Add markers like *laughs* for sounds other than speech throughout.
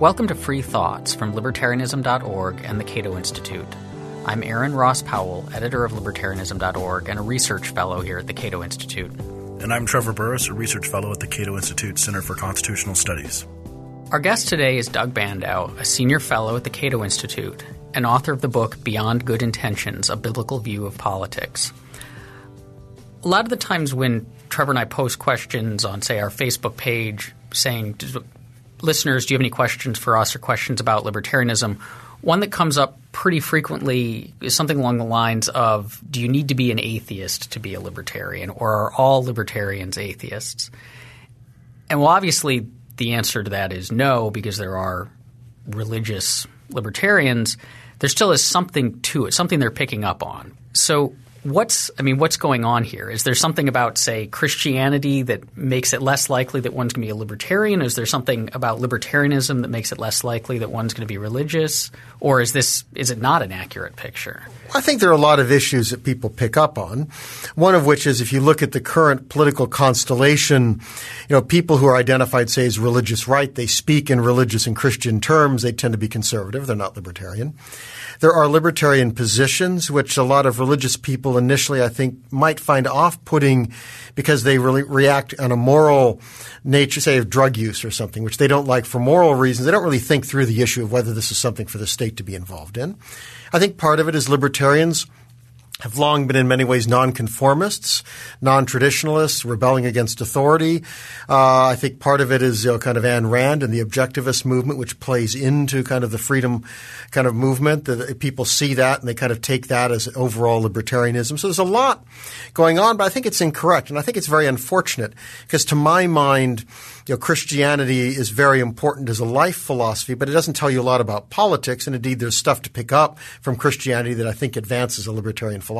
Welcome to Free Thoughts from Libertarianism.org and the Cato Institute. I'm Aaron Ross Powell, editor of Libertarianism.org and a research fellow here at the Cato Institute. And I'm Trevor Burrus, a research fellow at the Cato Institute Center for Constitutional Studies. Our guest today is Doug Bandow, a senior fellow at the Cato Institute and author of the book Beyond Good Intentions A Biblical View of Politics. A lot of the times when Trevor and I post questions on, say, our Facebook page saying, listeners, do you have any questions for us or questions about libertarianism? One that comes up pretty frequently is something along the lines of Do you need to be an atheist to be a libertarian, or are all libertarians atheists? And well, obviously, the answer to that is no, because there are religious libertarians. There still is something to it, something they're picking up on. So, what's I mean, what's going on here? Is there something about, say, Christianity that makes it less likely that one's going to be a libertarian? Is there something about libertarianism that makes it less likely that one's going to be religious? Or is this is it not an accurate picture? I think there are a lot of issues that people pick up on. One of which is if you look at the current political constellation, you know, people who are identified, say, as religious right, they speak in religious and Christian terms. They tend to be conservative. They're not libertarian. There are libertarian positions, which a lot of religious people initially, I think, might find off-putting because they really react on a moral nature, say, of drug use or something, which they don't like for moral reasons. They don't really think through the issue of whether this is something for the state to be involved in. I think part of it is libertarians – have long been in many ways nonconformists, non-traditionalists, rebelling against authority. Uh, I think part of it is you know, kind of Ayn Rand and the objectivist movement, which plays into kind of the freedom kind of movement. That people see that and they kind of take that as overall libertarianism. So there's a lot going on, but I think it's incorrect, and I think it's very unfortunate because, to my mind, you know, Christianity is very important as a life philosophy, but it doesn't tell you a lot about politics. And indeed, there's stuff to pick up from Christianity that I think advances a libertarian philosophy.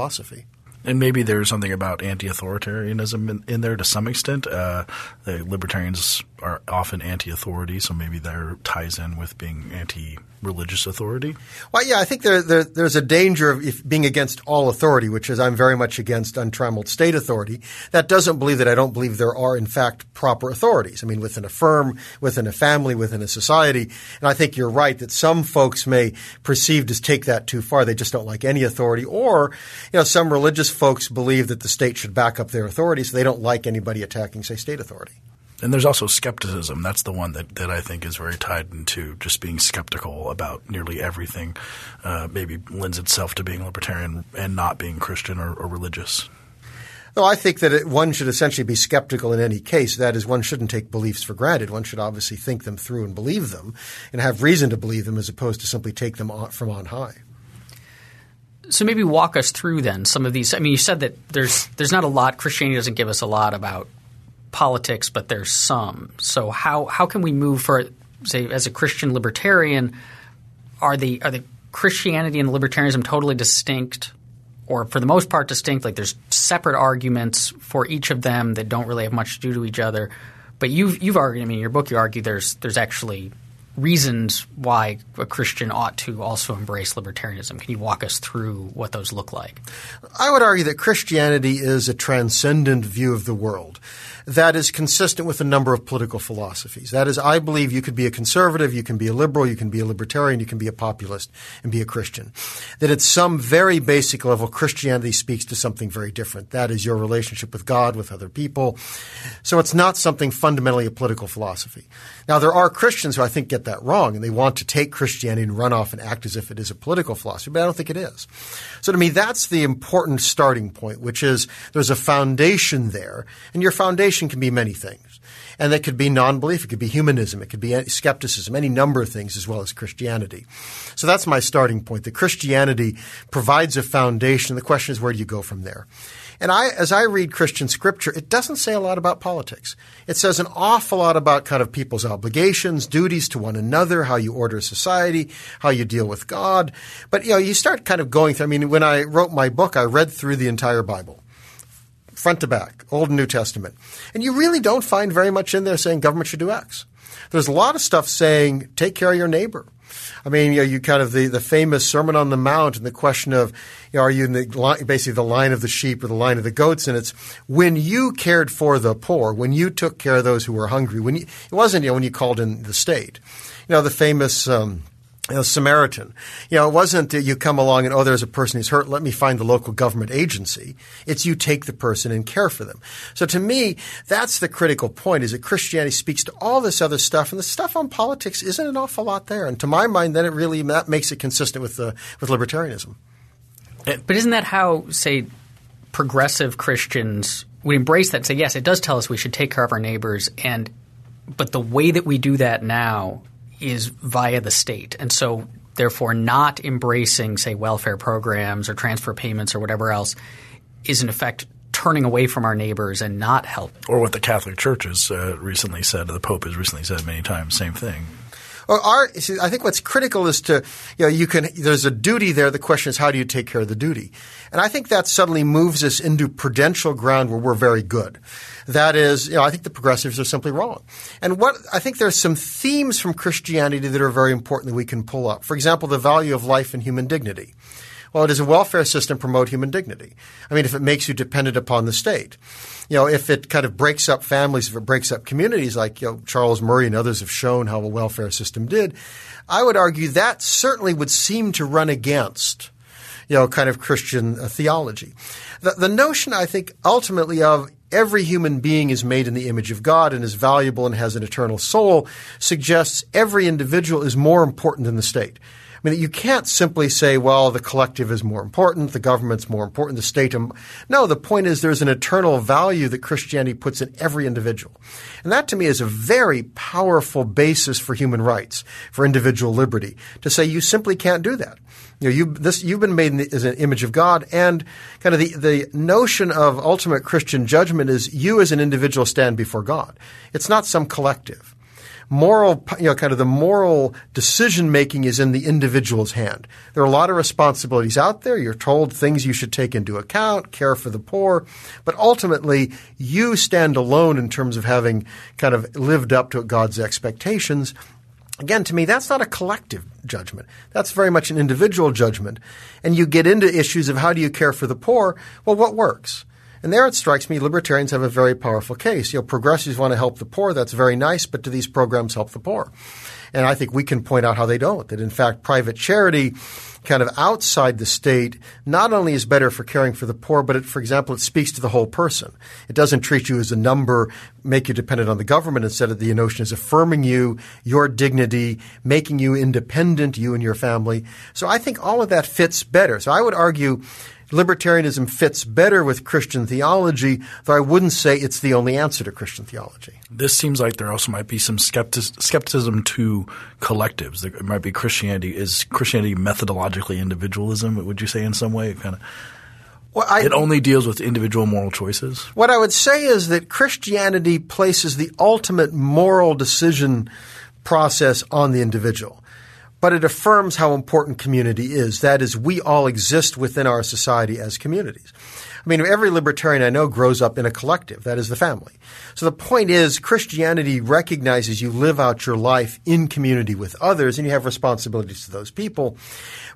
And maybe there's something about anti-authoritarianism in, in there to some extent. Uh, the libertarians are often anti-authority, so maybe that ties in with being anti religious authority? Well, yeah, I think there, there, there's a danger of if being against all authority, which is I'm very much against untrammeled state authority. That doesn't believe that I don't believe there are, in fact, proper authorities. I mean, within a firm, within a family, within a society. And I think you're right that some folks may perceive to take that too far. They just don't like any authority. Or, you know, some religious folks believe that the state should back up their authority, so they don't like anybody attacking, say, state authority. And there's also skepticism. That's the one that, that I think is very tied into just being skeptical about nearly everything. Uh, maybe lends itself to being libertarian and not being Christian or, or religious. No, I think that it, one should essentially be skeptical in any case. That is, one shouldn't take beliefs for granted. One should obviously think them through and believe them and have reason to believe them as opposed to simply take them on, from on high. So maybe walk us through then some of these. I mean, you said that there's there's not a lot. Christianity doesn't give us a lot about politics, but there's some. So how how can we move for say as a Christian libertarian? Are the are the Christianity and libertarianism totally distinct, or for the most part distinct? Like there's separate arguments for each of them that don't really have much to do to each other. But you've you've argued. I mean, in your book you argue there's there's actually reasons why a Christian ought to also embrace libertarianism. Can you walk us through what those look like? I would argue that Christianity is a transcendent view of the world that is consistent with a number of political philosophies. That is, I believe you could be a conservative, you can be a liberal, you can be a libertarian, you can be a populist and be a Christian. That at some very basic level, Christianity speaks to something very different. That is your relationship with God, with other people. So it's not something fundamentally a political philosophy. Now, there are Christians who I think get that wrong and they want to take Christianity and run off and act as if it is a political philosophy, but I don't think it is. So to me, that's the important starting point, which is there's a foundation there and your foundation can be many things. And that could be non-belief, it could be humanism, it could be skepticism, any number of things as well as Christianity. So that's my starting point. That Christianity provides a foundation. The question is where do you go from there? And I, as I read Christian scripture, it doesn't say a lot about politics. It says an awful lot about kind of people's obligations, duties to one another, how you order society, how you deal with God. But you know, you start kind of going through. I mean, when I wrote my book, I read through the entire Bible front to back, Old and New Testament. And you really don't find very much in there saying government should do X. There's a lot of stuff saying take care of your neighbor. I mean, you know, you kind of the, the famous Sermon on the Mount and the question of, you know, are you in the basically the line of the sheep or the line of the goats? And it's when you cared for the poor, when you took care of those who were hungry, when you, it wasn't you know when you called in the state. You know, the famous. Um, you know, Samaritan. You know, it wasn't that you come along and, oh, there's a person who's hurt. Let me find the local government agency. It's you take the person and care for them. So to me, that's the critical point is that Christianity speaks to all this other stuff and the stuff on politics isn't an awful lot there. And to my mind, then it really, that makes it consistent with, the, with libertarianism. Uh, but isn't that how, say, progressive Christians would embrace that and say, yes, it does tell us we should take care of our neighbors and but the way that we do that now is via the state. And so, therefore, not embracing, say, welfare programs or transfer payments or whatever else is, in effect, turning away from our neighbors and not help. Or what the Catholic Church has uh, recently said, the Pope has recently said many times, same thing. Our, I think what's critical is to, you know, you can, there's a duty there. The question is, how do you take care of the duty? And I think that suddenly moves us into prudential ground where we're very good. That is, you know, I think the progressives are simply wrong. And what I think there's some themes from Christianity that are very important that we can pull up. For example, the value of life and human dignity. Well, does a welfare system promote human dignity? I mean, if it makes you dependent upon the state, you know, if it kind of breaks up families, if it breaks up communities, like you know, Charles Murray and others have shown how a welfare system did, I would argue that certainly would seem to run against you know, kind of Christian uh, theology. The, the notion, I think, ultimately of every human being is made in the image of God and is valuable and has an eternal soul suggests every individual is more important than the state. Mean, you can't simply say, well, the collective is more important, the government's more important, the state. Um, no, the point is there's an eternal value that Christianity puts in every individual. And that to me is a very powerful basis for human rights, for individual liberty, to say you simply can't do that. You know, you this you've been made as an image of God, and kind of the the notion of ultimate Christian judgment is you as an individual stand before God. It's not some collective moral, you know, kind of the moral decision making is in the individual's hand. There are a lot of responsibilities out there. You're told things you should take into account, care for the poor, but ultimately you stand alone in terms of having kind of lived up to God's expectations. Again, to me, that's not a collective judgment. That's very much an individual judgment. And you get into issues of how do you care for the poor? Well, what works? And there it strikes me libertarians have a very powerful case. You know, progressives want to help the poor. That's very nice, but do these programs help the poor? And I think we can point out how they don't. That in fact, private charity kind of outside the state not only is better for caring for the poor, but it, for example, it speaks to the whole person. It doesn't treat you as a number, make you dependent on the government. Instead of the notion is affirming you, your dignity, making you independent, you and your family. So I think all of that fits better. So I would argue libertarianism fits better with Christian theology, though I wouldn't say it's the only answer to Christian theology. This seems like there also might be some skeptic- skepticism to collectives. There might be Christianity. Is Christianity methodologically individualism? Would you say in some way? Kind of. Well, I, it only deals with individual moral choices. What I would say is that Christianity places the ultimate moral decision process on the individual but it affirms how important community is. That is, we all exist within our society as communities. I mean, every libertarian I know grows up in a collective. That is the family. So the point is, Christianity recognizes you live out your life in community with others and you have responsibilities to those people.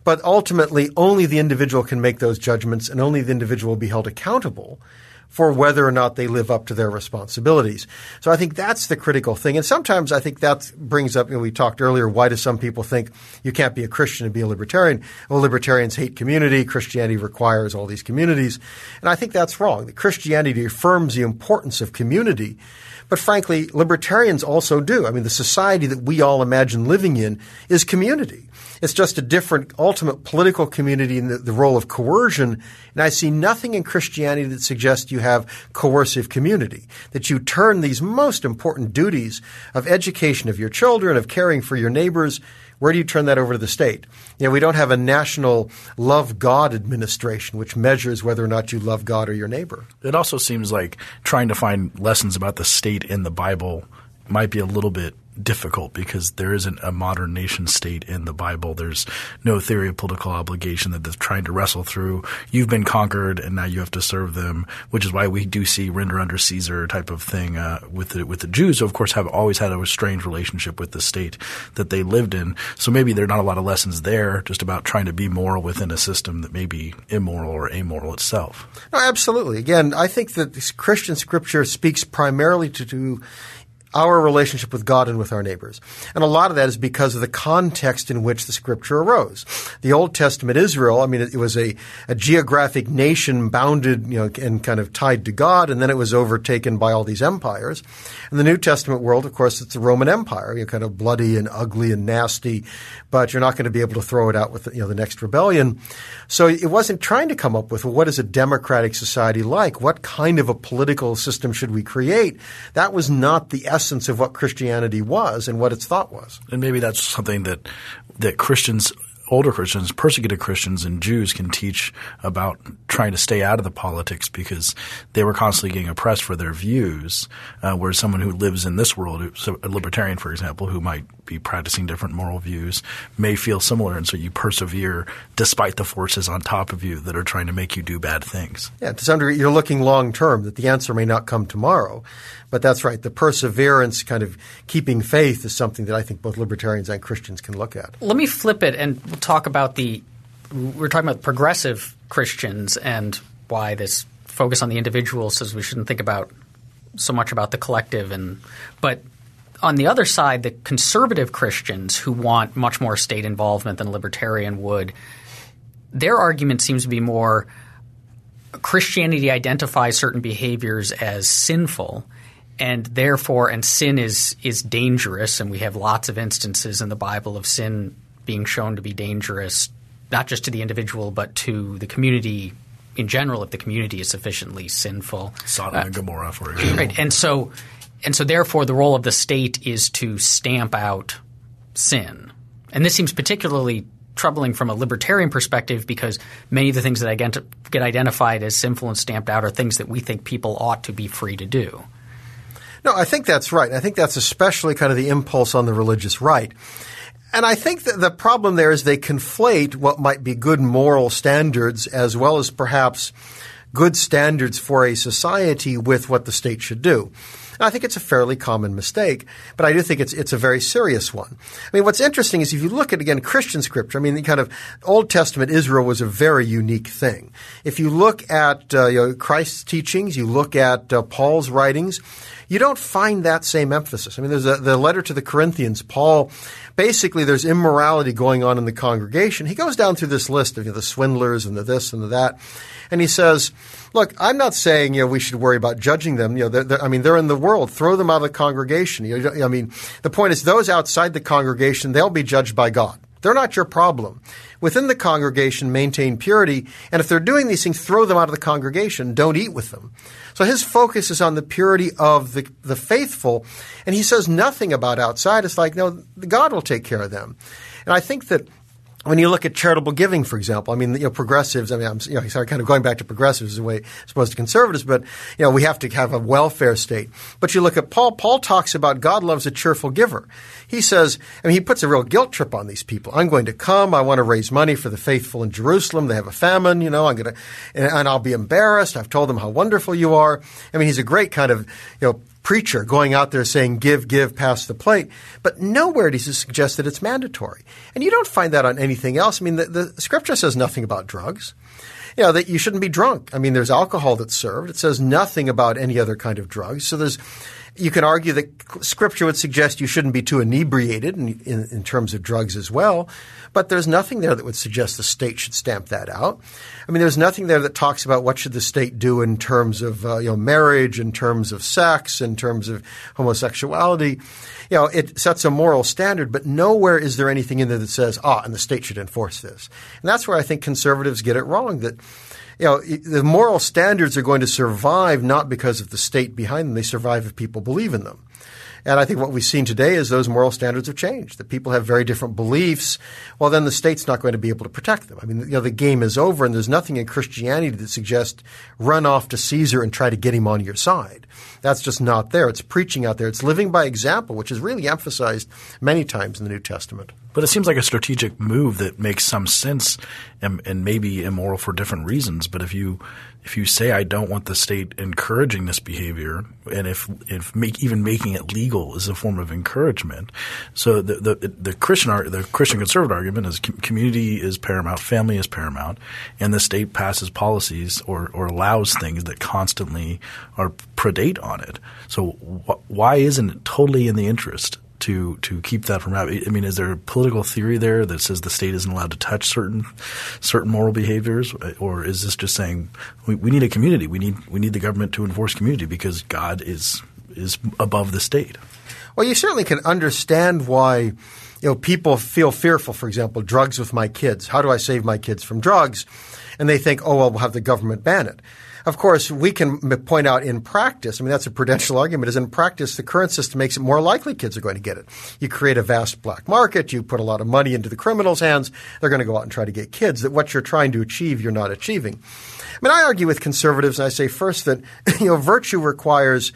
But ultimately, only the individual can make those judgments and only the individual will be held accountable for whether or not they live up to their responsibilities. So I think that's the critical thing. And sometimes I think that brings up, you know, we talked earlier, why do some people think you can't be a Christian and be a libertarian? Well, libertarians hate community. Christianity requires all these communities. And I think that's wrong. Christianity affirms the importance of community. But frankly, libertarians also do. I mean, the society that we all imagine living in is community. It's just a different ultimate political community in the, the, role of coercion. And I see nothing in Christianity that suggests you have coercive community, that you turn these most important duties of education of your children, of caring for your neighbors, where do you turn that over to the state? You know, we don't have a national love God administration which measures whether or not you love God or your neighbor. It also seems like trying to find lessons about the state in the Bible might be a little bit difficult because there isn't a modern nation state in the Bible. There's no theory of political obligation that they're trying to wrestle through. You've been conquered, and now you have to serve them, which is why we do see render under Caesar type of thing uh, with the with the Jews. Who of course, have always had a strange relationship with the state that they lived in. So maybe there are not a lot of lessons there, just about trying to be moral within a system that may be immoral or amoral itself. No, absolutely. Again, I think that Christian scripture speaks primarily to, to our relationship with God and with our neighbors. And a lot of that is because of the context in which the scripture arose. The Old Testament Israel, I mean, it, was a, a geographic nation bounded, you know, and kind of tied to God, and then it was overtaken by all these empires. In the New Testament world, of course, it's the Roman Empire, you know, kind of bloody and ugly and nasty, but you're not going to be able to throw it out with, you know, the next rebellion. So it wasn't trying to come up with, well, what is a democratic society like? What kind of a political system should we create? That was not the of what Christianity was and what its thought was. And maybe that's something that that Christians older Christians, persecuted Christians, and Jews can teach about trying to stay out of the politics because they were constantly getting oppressed for their views. Uh, whereas someone who lives in this world, a libertarian, for example, who might be practicing different moral views, may feel similar, and so you persevere despite the forces on top of you that are trying to make you do bad things. Yeah, to some degree, you're looking long term. That the answer may not come tomorrow, but that's right. The perseverance, kind of keeping faith, is something that I think both libertarians and Christians can look at. Let me flip it and we'll talk about the. We're talking about progressive Christians and why this focus on the individual says we shouldn't think about so much about the collective and but on the other side the conservative Christians who want much more state involvement than a libertarian would their argument seems to be more Christianity identifies certain behaviors as sinful and therefore and sin is is dangerous and we have lots of instances in the bible of sin being shown to be dangerous not just to the individual but to the community in general if the community is sufficiently sinful. Sodom uh, and Gomorrah for example. Right and so and so therefore the role of the state is to stamp out sin and this seems particularly troubling from a libertarian perspective because many of the things that get identified as sinful and stamped out are things that we think people ought to be free to do. No, I think that's right. I think that's especially kind of the impulse on the religious right. And I think that the problem there is they conflate what might be good moral standards as well as perhaps good standards for a society with what the state should do. And I think it's a fairly common mistake, but I do think it's it's a very serious one. I mean, what's interesting is if you look at again Christian scripture. I mean, the kind of Old Testament Israel was a very unique thing. If you look at uh, you know, Christ's teachings, you look at uh, Paul's writings, you don't find that same emphasis. I mean, there's a, the letter to the Corinthians. Paul basically there's immorality going on in the congregation. He goes down through this list of you know, the swindlers and the this and the that, and he says, "Look, I'm not saying you know we should worry about judging them. You know, they're, they're, I mean, they're in the world. Throw them out of the congregation. You know, I mean, the point is, those outside the congregation they'll be judged by God. They're not your problem. Within the congregation, maintain purity, and if they're doing these things, throw them out of the congregation. Don't eat with them." So his focus is on the purity of the, the faithful, and he says nothing about outside. It's like, no, God will take care of them. And I think that when you look at charitable giving, for example, I mean, you know, progressives, I mean, I'm you know, sorry, kind of going back to progressives way as opposed to conservatives, but, you know, we have to have a welfare state. But you look at Paul, Paul talks about God loves a cheerful giver. He says, I mean, he puts a real guilt trip on these people. I'm going to come. I want to raise money for the faithful in Jerusalem. They have a famine, you know, I'm going to, and, and I'll be embarrassed. I've told them how wonderful you are. I mean, he's a great kind of, you know, preacher going out there saying, give, give, pass the plate. But nowhere does he suggest that it's mandatory. And you don't find that on anything else. I mean, the, the scripture says nothing about drugs. You know, that you shouldn't be drunk. I mean, there's alcohol that's served. It says nothing about any other kind of drugs. So there's, you can argue that scripture would suggest you shouldn't be too inebriated in, in, in, terms of drugs as well, but there's nothing there that would suggest the state should stamp that out. I mean, there's nothing there that talks about what should the state do in terms of uh, you know marriage, in terms of sex, in terms of homosexuality. You know, it sets a moral standard, but nowhere is there anything in there that says, ah, and the state should enforce this. And that's where I think conservatives get it wrong. That you know, the moral standards are going to survive not because of the state behind them. They survive if people believe in them. And I think what we've seen today is those moral standards have changed, that people have very different beliefs. Well, then the state's not going to be able to protect them. I mean, you know, the game is over and there's nothing in Christianity that suggests run off to Caesar and try to get him on your side. That's just not there. It's preaching out there. It's living by example, which is really emphasized many times in the New Testament. But it seems like a strategic move that makes some sense and, and maybe immoral for different reasons. But if you if you say I don't want the state encouraging this behavior, and if if make, even making it legal is a form of encouragement, so the the, the Christian the Christian conservative argument is community is paramount, family is paramount, and the state passes policies or or allows things that constantly are predate on it. So wh- why isn't it totally in the interest to to keep that from happening? I mean, is there a political theory there that says the state isn't allowed to touch certain certain moral behaviors, or is this just saying we, we need a community? We need we need the government to enforce community because God is is above the state. Well, you certainly can understand why you know people feel fearful. For example, drugs with my kids. How do I save my kids from drugs? And they think, oh well, we'll have the government ban it. Of course, we can point out in practice, I mean, that's a prudential argument, is in practice, the current system makes it more likely kids are going to get it. You create a vast black market, you put a lot of money into the criminals' hands, they're going to go out and try to get kids, that what you're trying to achieve, you're not achieving. I mean, I argue with conservatives, and I say first that *laughs* you know virtue requires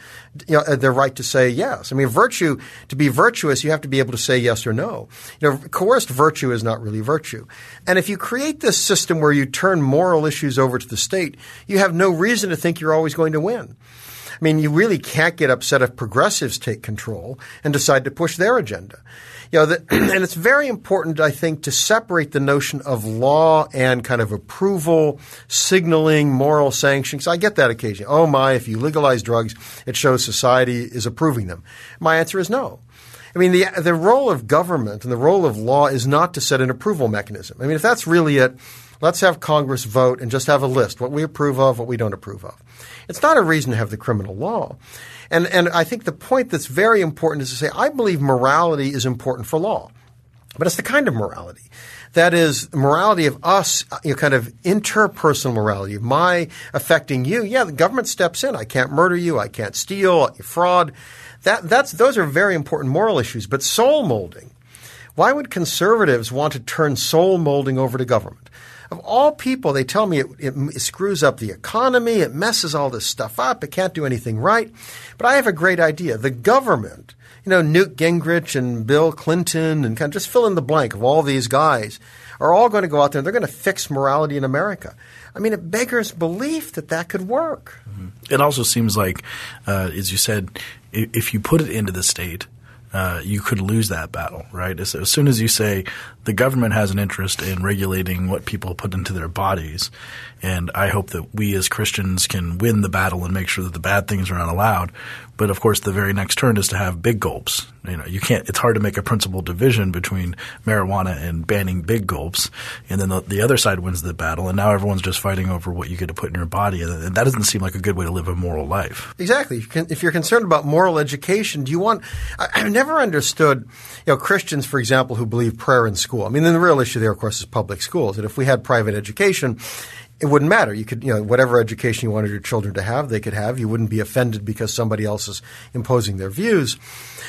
you know, the right to say yes. I mean, virtue to be virtuous, you have to be able to say yes or no. You know, coerced virtue is not really virtue. And if you create this system where you turn moral issues over to the state, you have no reason to think you're always going to win. I mean, you really can't get upset if progressives take control and decide to push their agenda. You know, the, *clears throat* and it's very important, I think, to separate the notion of law and kind of approval, signaling, moral sanctions. I get that occasionally. Oh my, if you legalize drugs, it shows society is approving them. My answer is no. I mean, the the role of government and the role of law is not to set an approval mechanism. I mean, if that's really it, let's have Congress vote and just have a list what we approve of, what we don't approve of. It's not a reason to have the criminal law. And, and I think the point that's very important is to say, I believe morality is important for law. But it's the kind of morality. That is morality of us, you know, kind of interpersonal morality, my affecting you. Yeah, the government steps in. I can't murder you. I can't steal, fraud. That, that's, those are very important moral issues. But soul molding, why would conservatives want to turn soul molding over to government? Of all people, they tell me it, it, it, screws up the economy, it messes all this stuff up, it can't do anything right. But I have a great idea. The government, you know, Newt Gingrich and Bill Clinton and kind of just fill in the blank of all these guys are all going to go out there and they're going to fix morality in America. I mean, it beggars belief that that could work. Mm-hmm. It also seems like, uh, as you said, if you put it into the state, uh, you could lose that battle, right? As, as, soon as you say the government has an interest in regulating what people put into their bodies, and I hope that we as Christians can win the battle and make sure that the bad things are not allowed. But of course, the very next turn is to have big gulps. You know, you can't. It's hard to make a principled division between marijuana and banning big gulps, and then the, the other side wins the battle, and now everyone's just fighting over what you get to put in your body, and that doesn't seem like a good way to live a moral life. Exactly. If you're concerned about moral education, do you want? I've never understood, you know, Christians, for example, who believe prayer in school. I mean, then the real issue there, of course, is public schools. That if we had private education, it wouldn't matter. You could, you know, whatever education you wanted your children to have, they could have. You wouldn't be offended because somebody else is imposing their views.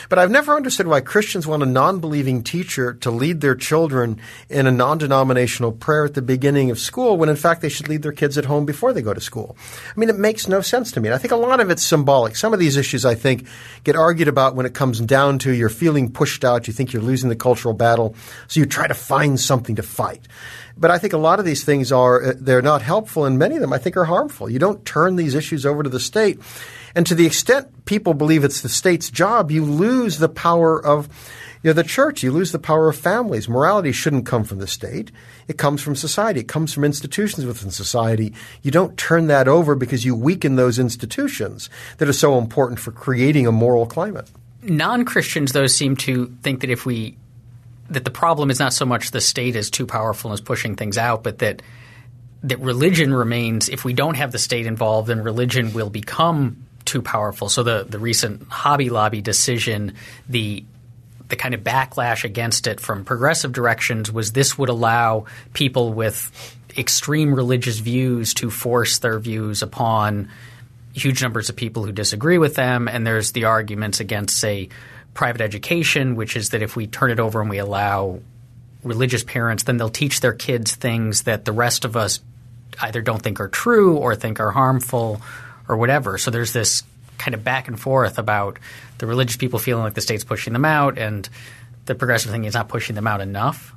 But I've never understood why Christians want a non-believing teacher to lead their children in a non-denominational prayer at the beginning of school when in fact they should lead their kids at home before they go to school. I mean, it makes no sense to me. And I think a lot of it's symbolic. Some of these issues I think get argued about when it comes down to you're feeling pushed out, you think you're losing the cultural battle, so you try to find something to fight. But I think a lot of these things are, uh, they're not helpful and many of them I think are harmful. You don't turn these issues over to the state. And to the extent people believe it's the state's job, you lose the power of you know, the church. You lose the power of families. Morality shouldn't come from the state. It comes from society. It comes from institutions within society. You don't turn that over because you weaken those institutions that are so important for creating a moral climate. Non Christians, though, seem to think that if we that the problem is not so much the state is too powerful and is pushing things out, but that that religion remains. If we don't have the state involved, then religion will become too powerful. So the the recent Hobby Lobby decision, the the kind of backlash against it from progressive directions was this would allow people with extreme religious views to force their views upon huge numbers of people who disagree with them, and there's the arguments against, say, private education, which is that if we turn it over and we allow religious parents, then they'll teach their kids things that the rest of us either don't think are true or think are harmful or whatever. So there's this kind of back and forth about the religious people feeling like the state's pushing them out and the progressive thinking is not pushing them out enough.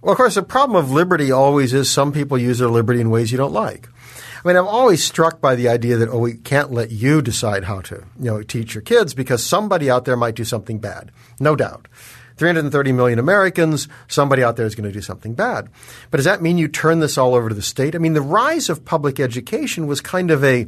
Well, of course, the problem of liberty always is some people use their liberty in ways you don't like. I mean, I'm always struck by the idea that, oh, we can't let you decide how to, you know, teach your kids because somebody out there might do something bad. No doubt. 330 million Americans, somebody out there is going to do something bad. But does that mean you turn this all over to the state? I mean, the rise of public education was kind of a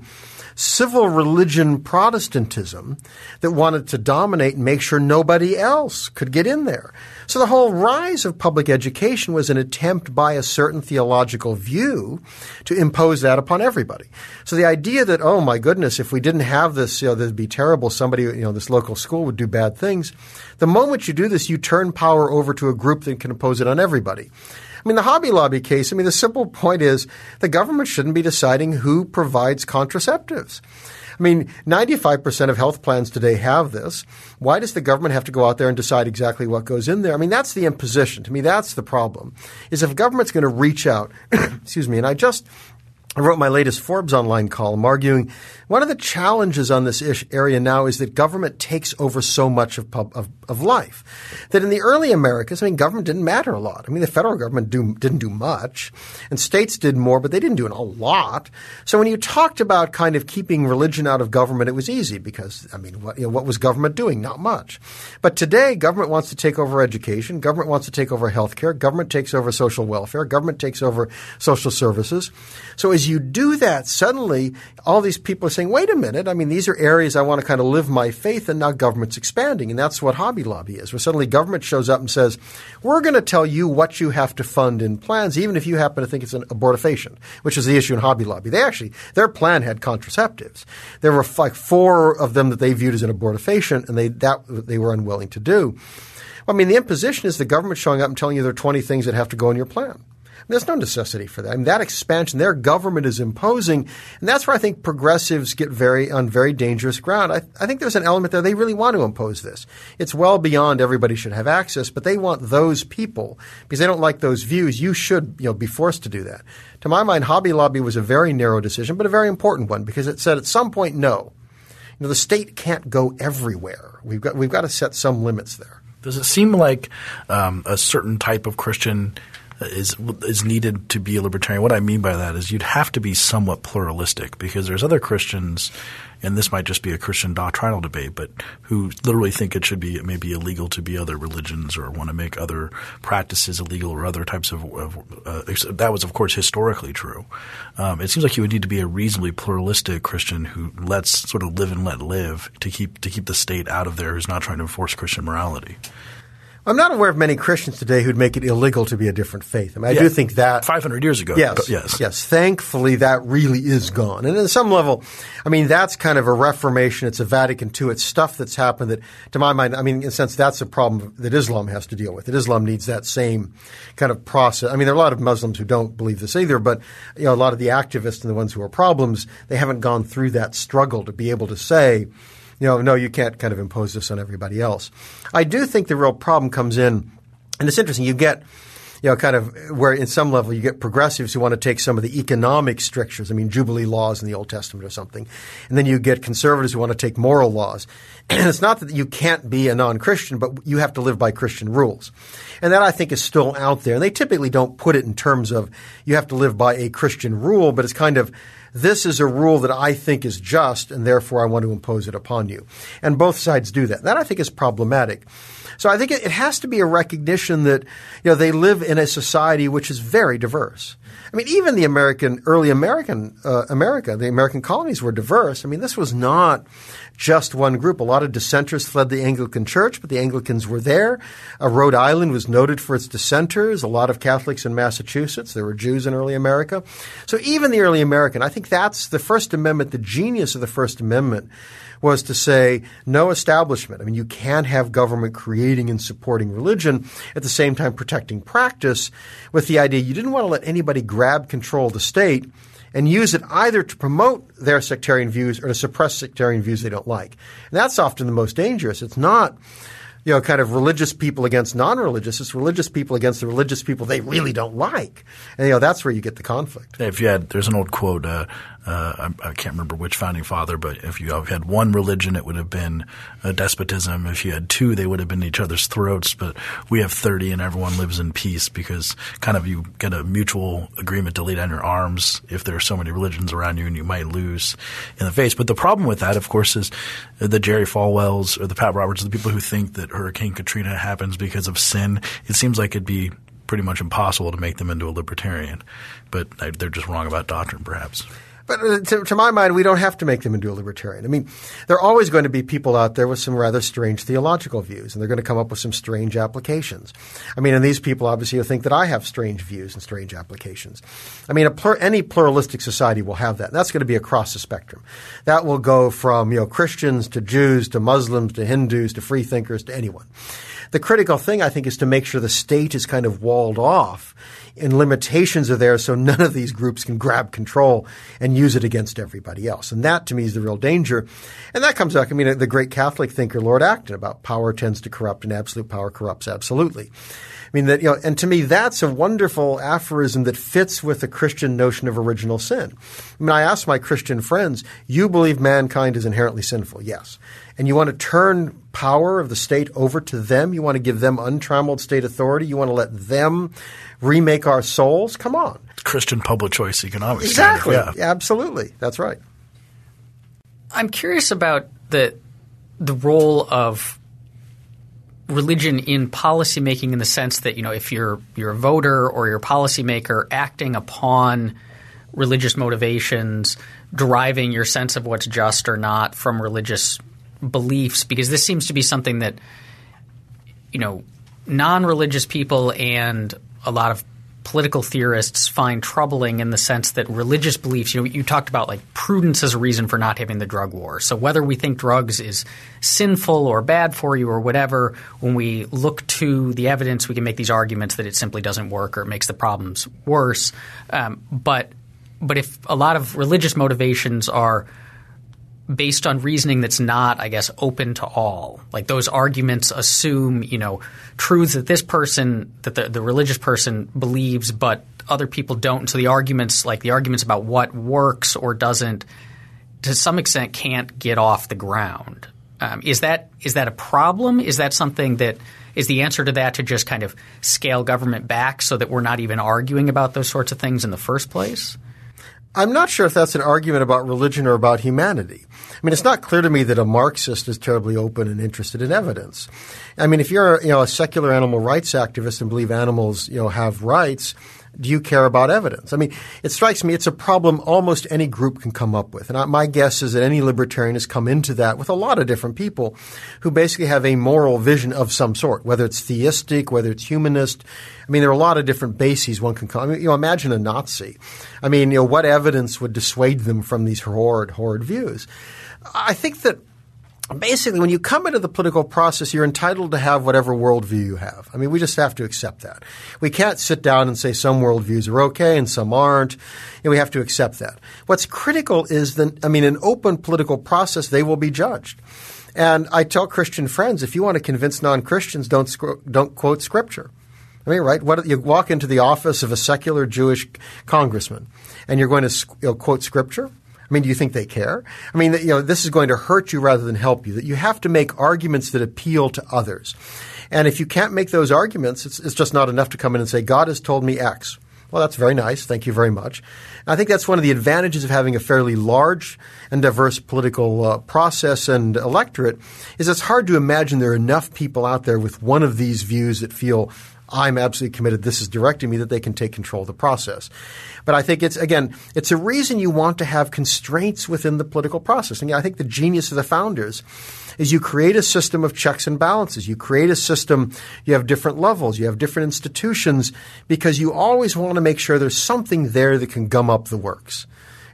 civil religion Protestantism that wanted to dominate and make sure nobody else could get in there. So the whole rise of public education was an attempt by a certain theological view to impose that upon everybody. So the idea that, oh my goodness, if we didn't have this, you know, there'd be terrible, somebody, you know, this local school would do bad things. The moment you do this, you turn power over to a group that can impose it on everybody. I mean, the Hobby Lobby case, I mean, the simple point is the government shouldn't be deciding who provides contraceptives. I mean, 95% of health plans today have this. Why does the government have to go out there and decide exactly what goes in there? I mean, that's the imposition. To me, that's the problem. Is if government's going to reach out, *coughs* excuse me, and I just I wrote my latest Forbes Online column arguing one of the challenges on this ish area now is that government takes over so much of, pub, of, of, life. That in the early Americas, I mean, government didn't matter a lot. I mean, the federal government do, didn't do much, and states did more, but they didn't do a lot. So when you talked about kind of keeping religion out of government, it was easy because, I mean, what, you know, what was government doing? Not much. But today, government wants to take over education, government wants to take over healthcare, government takes over social welfare, government takes over social services. So as as you do that, suddenly all these people are saying, wait a minute, I mean, these are areas I want to kind of live my faith, and now government's expanding. And that's what Hobby Lobby is, where suddenly government shows up and says, we're going to tell you what you have to fund in plans, even if you happen to think it's an abortifacient, which is the issue in Hobby Lobby. They actually, their plan had contraceptives. There were like four of them that they viewed as an abortifacient, and they, that they were unwilling to do. I mean, the imposition is the government showing up and telling you there are 20 things that have to go in your plan. There's no necessity for that. I mean, that expansion, their government is imposing, and that's where I think progressives get very on very dangerous ground. I, I think there's an element there they really want to impose this. It's well beyond everybody should have access, but they want those people because they don't like those views. You should, you know, be forced to do that. To my mind, Hobby Lobby was a very narrow decision, but a very important one because it said at some point, no, you know, the state can't go everywhere. We've got we've got to set some limits there. Does it seem like um, a certain type of Christian is is needed to be a libertarian. What I mean by that is you'd have to be somewhat pluralistic because there's other Christians, and this might just be a Christian doctrinal debate, but who literally think it should be maybe illegal to be other religions or want to make other practices illegal or other types of. of uh, that was, of course, historically true. Um, it seems like you would need to be a reasonably pluralistic Christian who lets sort of live and let live to keep to keep the state out of there, who's not trying to enforce Christian morality. I'm not aware of many Christians today who'd make it illegal to be a different faith. I mean, I yeah. do think that 500 years ago. Yes, yes, yes. Thankfully, that really is gone. And at some level, I mean, that's kind of a Reformation. It's a Vatican II. It's stuff that's happened that, to my mind, I mean, in a sense, that's a problem that Islam has to deal with. That Islam needs that same kind of process. I mean, there are a lot of Muslims who don't believe this either, but you know, a lot of the activists and the ones who are problems, they haven't gone through that struggle to be able to say know, no, you can't kind of impose this on everybody else. I do think the real problem comes in, and it's interesting. You get you know, kind of where in some level you get progressives who want to take some of the economic strictures, I mean, Jubilee laws in the Old Testament or something. And then you get conservatives who want to take moral laws. *clears throat* And it's not that you can't be a non-Christian, but you have to live by Christian rules. And that I think is still out there. And they typically don't put it in terms of you have to live by a Christian rule, but it's kind of this is a rule that I think is just, and therefore I want to impose it upon you. And both sides do that. That I think is problematic. So I think it, has to be a recognition that you know they live in a society which is very diverse. I mean, even the American, early American uh, America, the American colonies were diverse. I mean, this was not just one group. A lot of dissenters fled the Anglican Church, but the Anglicans were there. Uh, Rhode Island was noted for its dissenters. A lot of Catholics in Massachusetts. There were Jews in early America. So even the early American, I think that's the First Amendment. The genius of the First Amendment was to say no establishment. I mean, you can't have government creating and supporting religion at the same time protecting practice with the idea you didn't want to let anybody grab control of the state and use it either to promote their sectarian views or to suppress sectarian views they don't like. And that's often the most dangerous. It's not you know, kind of religious people against non-religious. It's religious people against the religious people they really don't like, and you know that's where you get the conflict. If you had, there's an old quote. Uh, uh, I, I, can't remember which founding father, but if you had one religion, it would have been a despotism. If you had two, they would have been each other's throats. But we have 30 and everyone lives in peace because kind of you get a mutual agreement to lay down your arms if there are so many religions around you and you might lose in the face. But the problem with that, of course, is the Jerry Falwells or the Pat Roberts, the people who think that Hurricane Katrina happens because of sin. It seems like it'd be pretty much impossible to make them into a libertarian. But they're just wrong about doctrine, perhaps. But uh, to, to, my mind, we don't have to make them into a libertarian. I mean, there are always going to be people out there with some rather strange theological views, and they're going to come up with some strange applications. I mean, and these people obviously think that I have strange views and strange applications. I mean, plur- any pluralistic society will have that. And that's going to be across the spectrum. That will go from you know Christians to Jews to Muslims to Hindus to free thinkers to anyone. The critical thing, I think, is to make sure the state is kind of walled off and limitations are there so none of these groups can grab control and use it against everybody else. And that to me is the real danger. And that comes back, I mean, the great Catholic thinker Lord Acton about power tends to corrupt and absolute power corrupts absolutely. I mean that you know, and to me that's a wonderful aphorism that fits with the Christian notion of original sin. I mean, I ask my Christian friends, "You believe mankind is inherently sinful?" Yes. And you want to turn power of the state over to them? You want to give them untrammeled state authority? You want to let them remake our souls? Come on. Christian public choice economics. Exactly. Yeah. Absolutely. That's right. I'm curious about the the role of religion in policymaking in the sense that you know if you're you're a voter or you're a policymaker acting upon religious motivations, deriving your sense of what's just or not from religious beliefs, because this seems to be something that you know non-religious people and a lot of political theorists find troubling in the sense that religious beliefs, you know, you talked about like prudence as a reason for not having the drug war. So whether we think drugs is sinful or bad for you or whatever, when we look to the evidence, we can make these arguments that it simply doesn't work or it makes the problems worse. Um, but but if a lot of religious motivations are – based on reasoning that's not, I guess, open to all. Like those arguments assume, you know, truths that this person, that the, the religious person believes, but other people don't. And so the arguments, like the arguments about what works or doesn't, to some extent, can't get off the ground. Um, is that is that a problem? Is that something that is the answer to that to just kind of scale government back so that we're not even arguing about those sorts of things in the first place? I'm not sure if that's an argument about religion or about humanity. I mean, it's not clear to me that a Marxist is terribly open and interested in evidence. I mean, if you're you know a secular animal rights activist and believe animals you know have rights, do you care about evidence? I mean, it strikes me it's a problem almost any group can come up with. And I, my guess is that any libertarian has come into that with a lot of different people who basically have a moral vision of some sort, whether it's theistic, whether it's humanist. I mean, there are a lot of different bases one can come. I mean, you know, imagine a Nazi. I mean, you know, what evidence would dissuade them from these horrid, horrid views? I think that basically, when you come into the political process, you're entitled to have whatever worldview you have. I mean, we just have to accept that. We can't sit down and say some worldviews are okay and some aren't. And we have to accept that. What's critical is that, I mean, an open political process, they will be judged. And I tell Christian friends, if you want to convince non-Christians, don't don't quote scripture. I mean, right? What, you walk into the office of a secular Jewish congressman, and you're going to quote scripture. I mean, do you think they care? I mean, you know, this is going to hurt you rather than help you. That you have to make arguments that appeal to others. And if you can't make those arguments, it's, it's just not enough to come in and say, God has told me X. Well, that's very nice. Thank you very much. I think that's one of the advantages of having a fairly large and diverse political uh, process and electorate is it's hard to imagine there are enough people out there with one of these views that feel I'm absolutely committed. This is directing me that they can take control of the process. But I think it's again, it's a reason you want to have constraints within the political process. And I think the genius of the founders is you create a system of checks and balances. You create a system, you have different levels, you have different institutions because you always want to make sure there's something there that can gum up the works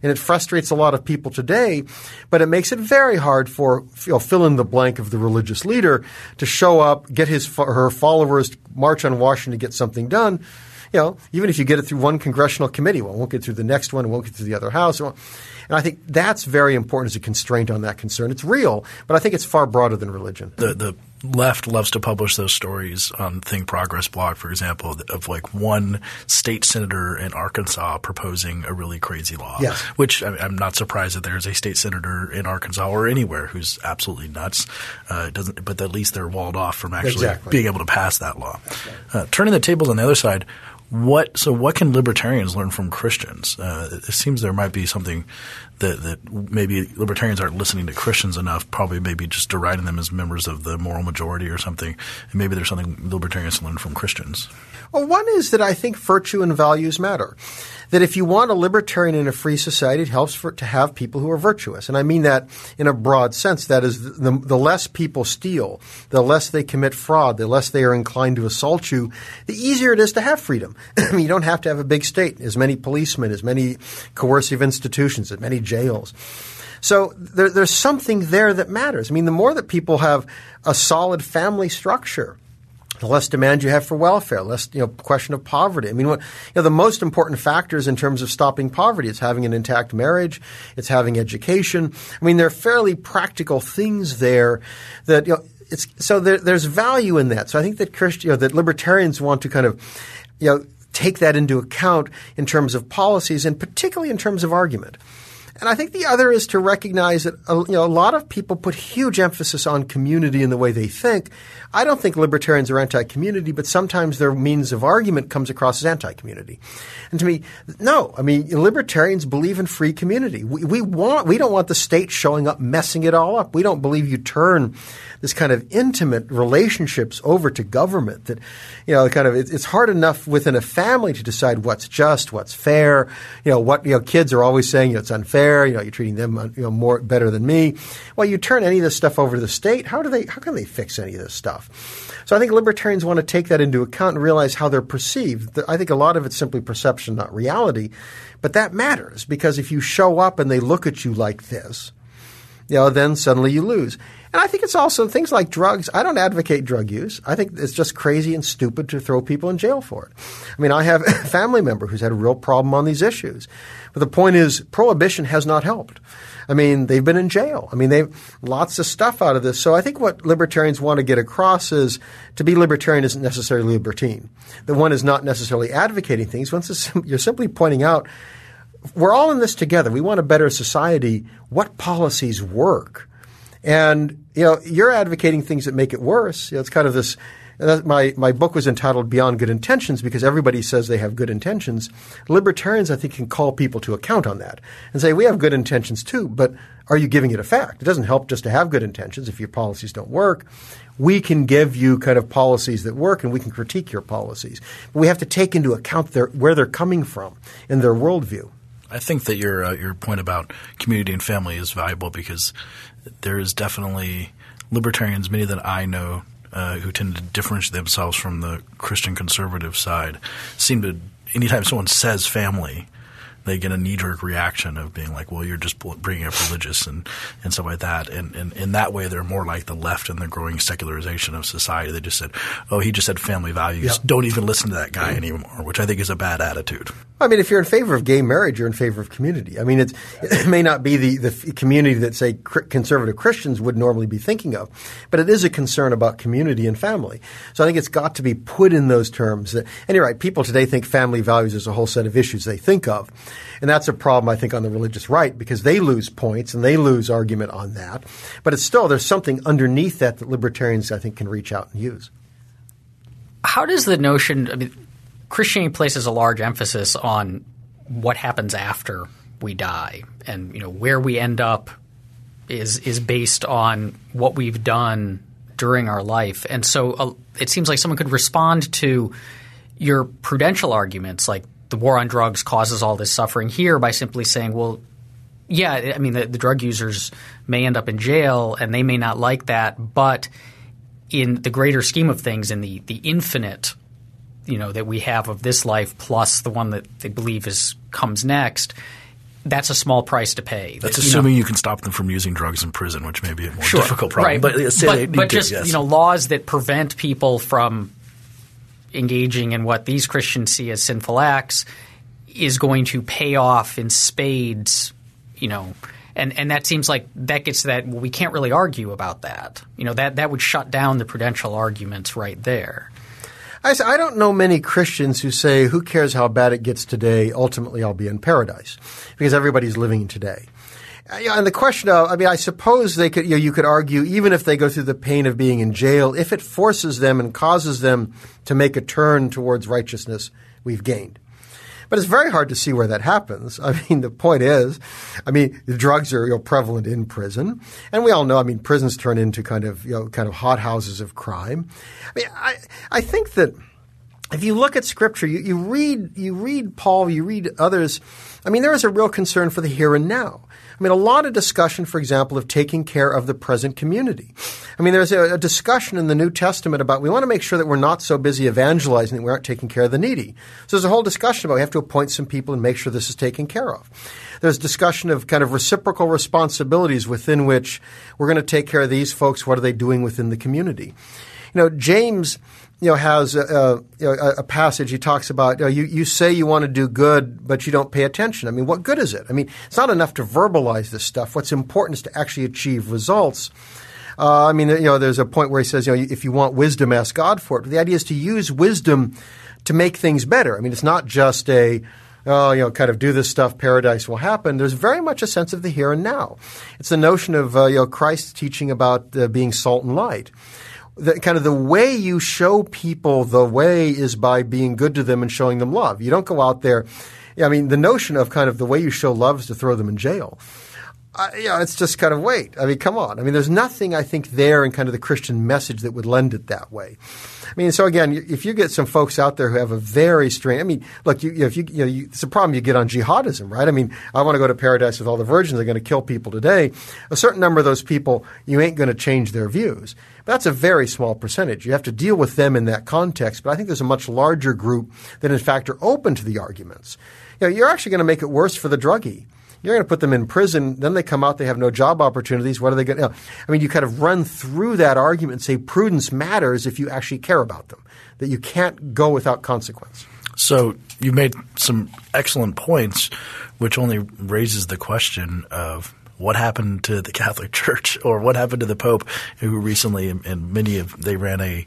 and it frustrates a lot of people today. But it makes it very hard for you know, fill in the blank of the religious leader to show up, get his her followers march on Washington to get something done. You know, even if you get it through one congressional committee, well, it won't get through the next one, it won't get through the other house. And I think that's very important as a constraint on that concern. It's real, but I think it's far broader than religion. The, the left loves to publish those stories on Think Progress blog, for example, of like one state senator in Arkansas proposing a really crazy law. Yes. Which I am not surprised that there's a state senator in Arkansas or anywhere who's absolutely nuts. Uh, doesn't, but at least they're walled off from actually exactly. being able to pass that law. Uh, turning the tables on the other side, what so what can libertarians learn from Christians? Uh, it seems there might be something that, that maybe libertarians aren't listening to Christians enough, probably maybe just deriding them as members of the moral majority or something. And maybe there's something libertarians learn from Christians. Well, one is that I think virtue and values matter. That if you want a libertarian in a free society, it helps for, to have people who are virtuous. And I mean that in a broad sense. That is, the, the less people steal, the less they commit fraud, the less they are inclined to assault you, the easier it is to have freedom. *clears throat* you don't have to have a big state, as many policemen, as many coercive institutions, as many jails. So there, there's something there that matters. I mean, the more that people have a solid family structure, the less demand you have for welfare, less you know question of poverty. I mean, what, you know, the most important factors in terms of stopping poverty is having an intact marriage, it's having education. I mean, there are fairly practical things there that you know. It's, so there, there's value in that. So I think that Christian, you know, that libertarians want to kind of, you know, take that into account in terms of policies and particularly in terms of argument. And I think the other is to recognize that uh, you know a lot of people put huge emphasis on community in the way they think. I don't think libertarians are anti-community, but sometimes their means of argument comes across as anti-community. And to me, no. I mean, libertarians believe in free community. We, we want we don't want the state showing up messing it all up. We don't believe you turn this kind of intimate relationships over to government. That you know, kind of it's hard enough within a family to decide what's just, what's fair. You know, what you know, kids are always saying you know, it's unfair you know, you're treating them you know more better than me. Well, you turn any of this stuff over to the state. How do they? How can they fix any of this stuff? So I think libertarians want to take that into account and realize how they're perceived. I think a lot of it's simply perception, not reality. But that matters because if you show up and they look at you like this, you know, then suddenly you lose. And I think it's also things like drugs. I don't advocate drug use. I think it's just crazy and stupid to throw people in jail for it. I mean, I have *laughs* a family member who's had a real problem on these issues. But the point is, prohibition has not helped. I mean, they've been in jail. I mean, they've lots of stuff out of this. So I think what libertarians want to get across is to be libertarian isn't necessarily libertine. That one is not necessarily advocating things. Once *laughs* you're simply pointing out we're all in this together. We want a better society. What policies work? And you know, you're advocating things that make it worse. You know, it's kind of this. My my book was entitled "Beyond Good Intentions" because everybody says they have good intentions. Libertarians, I think, can call people to account on that and say we have good intentions too, but are you giving it effect? It doesn't help just to have good intentions if your policies don't work. We can give you kind of policies that work, and we can critique your policies. But we have to take into account their, where they're coming from in their worldview. I think that your uh, your point about community and family is valuable because there is definitely libertarians, many that I know, uh, who tend to differentiate themselves from the Christian conservative side, seem to anytime someone says family, they get a knee jerk reaction of being like, well, you're just bringing up religious and, and stuff like that. And, and in that way, they're more like the left and the growing secularization of society. They just said, oh, he just said family values. Yep. Don't even listen to that guy anymore, which I think is a bad attitude. I mean, if you're in favor of gay marriage, you're in favor of community. I mean, it may not be the, the community that, say, conservative Christians would normally be thinking of, but it is a concern about community and family. So I think it's got to be put in those terms. and you're right, people today think family values is a whole set of issues they think of. And that's a problem, I think, on the religious right because they lose points and they lose argument on that. But it's still, there's something underneath that that libertarians, I think, can reach out and use. How does the notion, I mean, Christianity places a large emphasis on what happens after we die, and you know where we end up is is based on what we've done during our life, and so uh, it seems like someone could respond to your prudential arguments, like the war on drugs causes all this suffering here, by simply saying, well. Yeah, I mean the, the drug users may end up in jail and they may not like that, but in the greater scheme of things, in the, the infinite you know that we have of this life plus the one that they believe is comes next that's a small price to pay. That's assuming you, know, you, can stop them from using drugs in prison, which may be a more sure, difficult problem. Right. But, uh, but, but just yes. you know laws that prevent people from engaging in what these Christians see as sinful acts is going to pay off in spades, you know, and and that seems like that gets that well, we can't really argue about that. You know that that would shut down the prudential arguments right there. I, I don't know many Christians who say, "Who cares how bad it gets today? Ultimately, I'll be in paradise," because everybody's living today. Uh, and the question of, I mean, I suppose they could, you, know, you could argue, even if they go through the pain of being in jail, if it forces them and causes them to make a turn towards righteousness, we've gained. But it's very hard to see where that happens. *laughs* I mean, the point is, I mean, the drugs are you know, prevalent in prison, and we all know. I mean, prisons turn into kind of you know kind of hothouses of crime. I mean, I I think that if you look at Scripture, you, you read you read Paul, you read others. I mean, there is a real concern for the here and now. I mean, a lot of discussion, for example, of taking care of the present community. I mean, there's a, a, discussion in the New Testament about we want to make sure that we're not so busy evangelizing that we aren't taking care of the needy. So there's a whole discussion about we have to appoint some people and make sure this is taken care of. There's discussion of kind of reciprocal responsibilities within which we're going to take care of these folks. What are they doing within the community? You know, James you know, has a, a, a, passage. He talks about you, know, you, you say you want to do good, but you don't pay attention. I mean, what good is it? I mean, it's not enough to verbalize this stuff. What's important is to actually achieve results. Uh, I mean, you know, there's a point where he says, you know, if you want wisdom, ask God for it. But the idea is to use wisdom to make things better. I mean, it's not just a oh, you know, kind of do this stuff, paradise will happen. There's very much a sense of the here and now. It's the notion of uh, you know Christ teaching about uh, being salt and light the, kind of the way you show people the way is by being good to them and showing them love. You don't go out there. I mean, the notion of kind of the way you show love is to throw them in jail. Uh, yeah, it's just kind of wait. I mean, come on. I mean, there's nothing I think there in kind of the Christian message that would lend it that way. I mean, so again, if you get some folks out there who have a very strange, I mean, look, you, if you, you know, you, it's a problem you get on jihadism, right? I mean, I want to go to paradise with all the virgins. They're going to kill people today. A certain number of those people, you ain't going to change their views. But that's a very small percentage. You have to deal with them in that context. But I think there's a much larger group that, in fact, are open to the arguments. You know, you're actually going to make it worse for the druggie. You're going to put them in prison. Then they come out, they have no job opportunities. What are they going to? I mean, you kind of run through that argument and say prudence matters if you actually care about them, that you can't go without consequence. So you made some excellent points, which only raises the question of what happened to the Catholic *laughs* Church or what happened to the Pope, who recently, and many of they ran a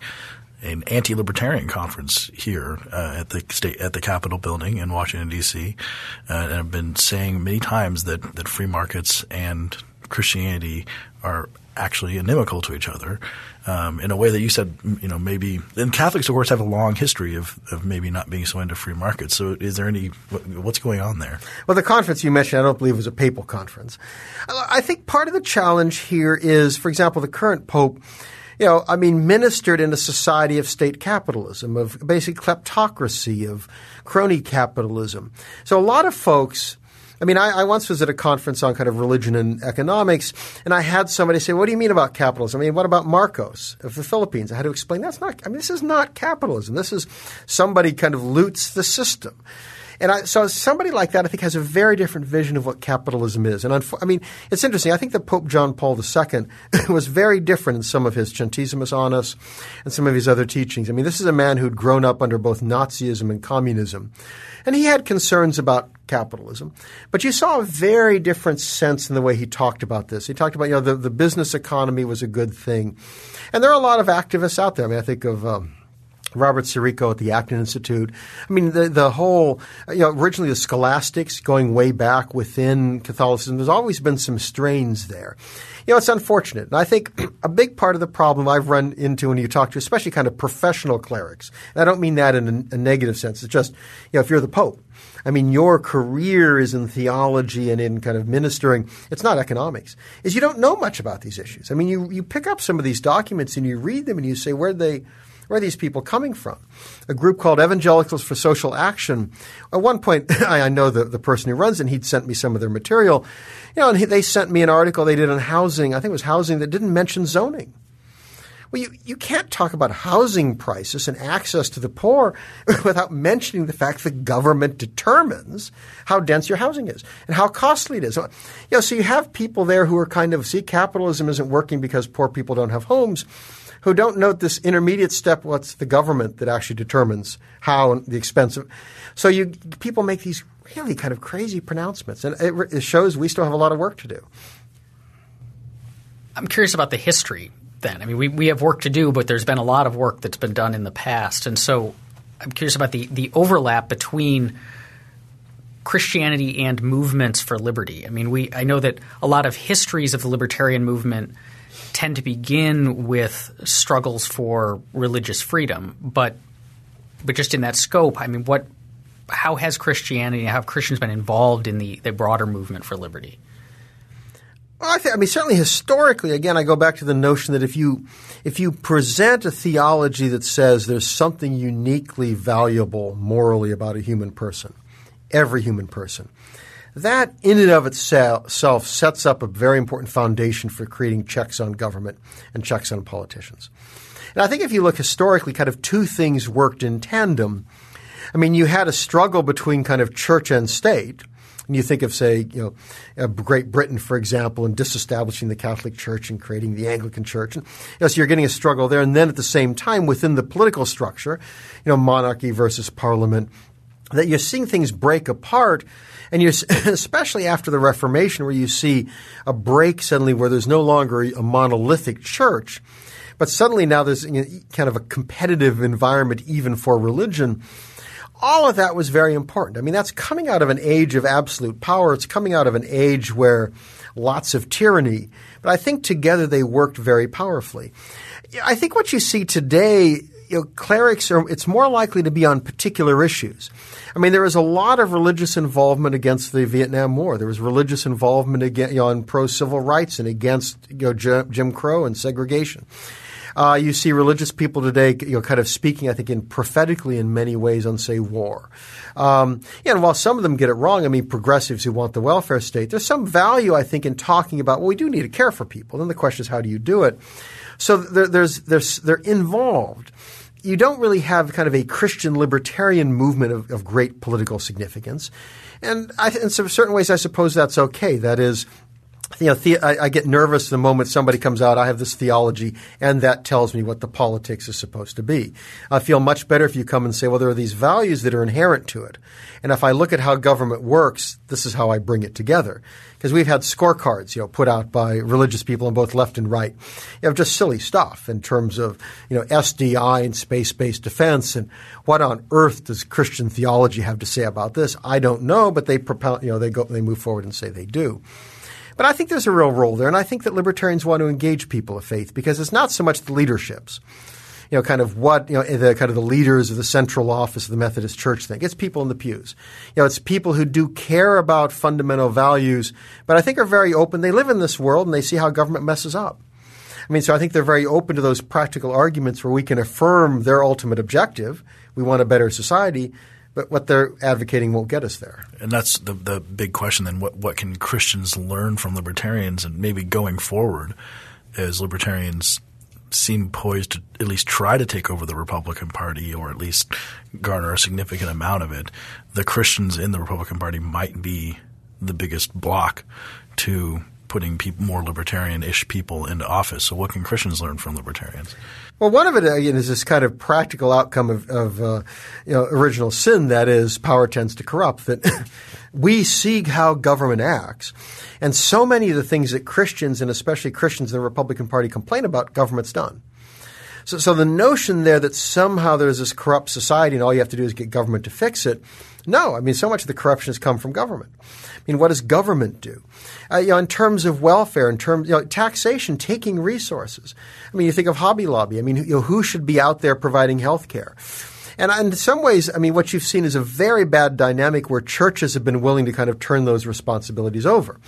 an anti-libertarian conference here uh, at the state at the Capitol building in Washington D.C. Uh, and have been saying many times that that free markets and Christianity are actually inimical to each other um, in a way that you said, you know, maybe. And Catholics, of course, have a long history of, of maybe not being so into free markets. So, is there any what's going on there? Well, the conference you mentioned, I don't believe was a papal conference. I think part of the challenge here is, for example, the current pope you know, I mean, ministered in a society of state capitalism, of basic kleptocracy, of crony capitalism. So a lot of folks I mean, I, I, once was at a conference on kind of religion and economics, and I had somebody say, "What do you mean about capitalism? I mean, what about Marcos of the Philippines?" I had to explain that's not. I mean, this is not capitalism. This is somebody kind of loots the system. And I, so somebody like that, I think, has a very different vision of what capitalism is. And I mean, it's interesting. I think that Pope John Paul II *laughs* was very different in some of his Centesimus Annus and some of his other teachings. I mean, this is a man who'd grown up under both Nazism and communism. And he had concerns about capitalism. But you saw a very different sense in the way he talked about this. He talked about, you know, the, the business economy was a good thing. And there are a lot of activists out there. I mean, I think of um, Robert Sirico at the Acton Institute. I mean, the, the whole, you know, originally the scholastics going way back within Catholicism, there's always been some strains there. You know, it's unfortunate. And I think *clears throat* a big part of the problem I've run into when you talk to, especially kind of professional clerics, and I don't mean that in a, a negative sense. It's just, you know, if you're the Pope, I mean, your career is in theology and in kind of ministering. It's not economics. Is you don't know much about these issues. I mean, you, you pick up some of these documents and you read them and you say, where they – where are these people coming from? A group called Evangelicals for Social Action. At one point, *laughs* I know the, the person who runs it, and he'd sent me some of their material. You know, and he, they sent me an article they did on housing. I think it was housing that didn't mention zoning. Well, you, you can't talk about housing prices and access to the poor *laughs* without mentioning the fact the government determines how dense your housing is and how costly it is. You know, so you have people there who are kind of see capitalism isn't working because poor people don't have homes who don't note this intermediate step what's the government that actually determines how the expense of so you people make these really kind of crazy pronouncements and it, it shows we still have a lot of work to do. I'm curious about the history then. I mean we, we have work to do but there's been a lot of work that's been done in the past. And so i'm curious about the, the overlap between Christianity and movements for liberty. I mean, we I know that a lot of histories of the libertarian movement tend to begin with struggles for religious freedom, but but just in that scope, I mean, what how has Christianity, how have Christians been involved in the, the broader movement for liberty? Well, I, I mean, certainly historically, again, I go back to the notion that if you if you present a theology that says there's something uniquely valuable morally about a human person, every human person, that, in and of itself, sets up a very important foundation for creating checks on government and checks on politicians. And I think if you look historically, kind of two things worked in tandem. I mean, you had a struggle between kind of church and state. And you think of, say, you know, uh, Great Britain, for example, and disestablishing the Catholic Church and creating the Anglican Church. And, you know, so you're getting a struggle there. And then at the same time, within the political structure, you know, monarchy versus parliament, that you're seeing things break apart and *laughs* especially after the Reformation, where you see a break suddenly where there's no longer a monolithic church, but suddenly now there's kind of a competitive environment even for religion. All of that was very important. I mean, that's coming out of an age of absolute power. It's coming out of an age where lots of tyranny. But I think together they worked very powerfully. I think what you see today you know, clerics are, it's more likely to be on particular issues. I mean, there was a lot of religious involvement against the Vietnam War. There was religious involvement against, you know, on pro civil rights and against you know, Jim Crow and segregation. Uh, you see religious people today, you know, kind of speaking, I think, in prophetically in many ways on, say, war. Um, and while some of them get it wrong, I mean, progressives who want the welfare state, there's some value, I think, in talking about, well, we do need to care for people. Then the question is, how do you do it? So there, there's, there's, they're involved you don't really have kind of a Christian libertarian movement of, of great political significance. And I, in some certain ways, I suppose that's okay. That is, you know, the, I, I, get nervous the moment somebody comes out. I have this theology, and that tells me what the politics is supposed to be. I feel much better if you come and say, well, there are these values that are inherent to it, and if I look at how government works, this is how I bring it together because we've had scorecards, you know, put out by religious people on both left and right, you know, just silly stuff in terms of, you know, SDI and space-based defense and what on earth does Christian theology have to say about this? I don't know, but they propel, you know, they go, they move forward and say they do. But I think there's a real role there, and I think that libertarians want to engage people of faith because it's not so much the leaderships you know, kind of what, you know, the kind of the leaders of the central office of the Methodist Church think. It's people in the pews. You know, it's people who do care about fundamental values, but I think are very open. They live in this world and they see how government messes up. I mean, so I think they're very open to those practical arguments where we can affirm their ultimate objective. We want a better society, but what they're advocating won't get us there. And that's the the big question then what what can Christians learn from libertarians and maybe going forward as libertarians seem poised to at least try to take over the Republican Party or at least garner a significant amount of it, the Christians in the Republican Party might be the biggest block to putting more libertarian-ish people into office. So, what can Christians learn from libertarians? Well, one of it again is this kind of practical outcome of, of uh, you know, original sin. That is, power tends to corrupt. That *laughs* we see how government acts, and so many of the things that Christians and especially Christians in the Republican Party complain about, government's done. So, so the notion there that somehow there's this corrupt society and all you have to do is get government to fix it. No, I mean, so much of the corruption has come from government. I mean, what does government do? Uh, you know, in terms of welfare, in terms you know, taxation, taking resources. I mean, you think of Hobby Lobby. I mean, you know, who should be out there providing health care? And in some ways, I mean, what you've seen is a very bad dynamic where churches have been willing to kind of turn those responsibilities over.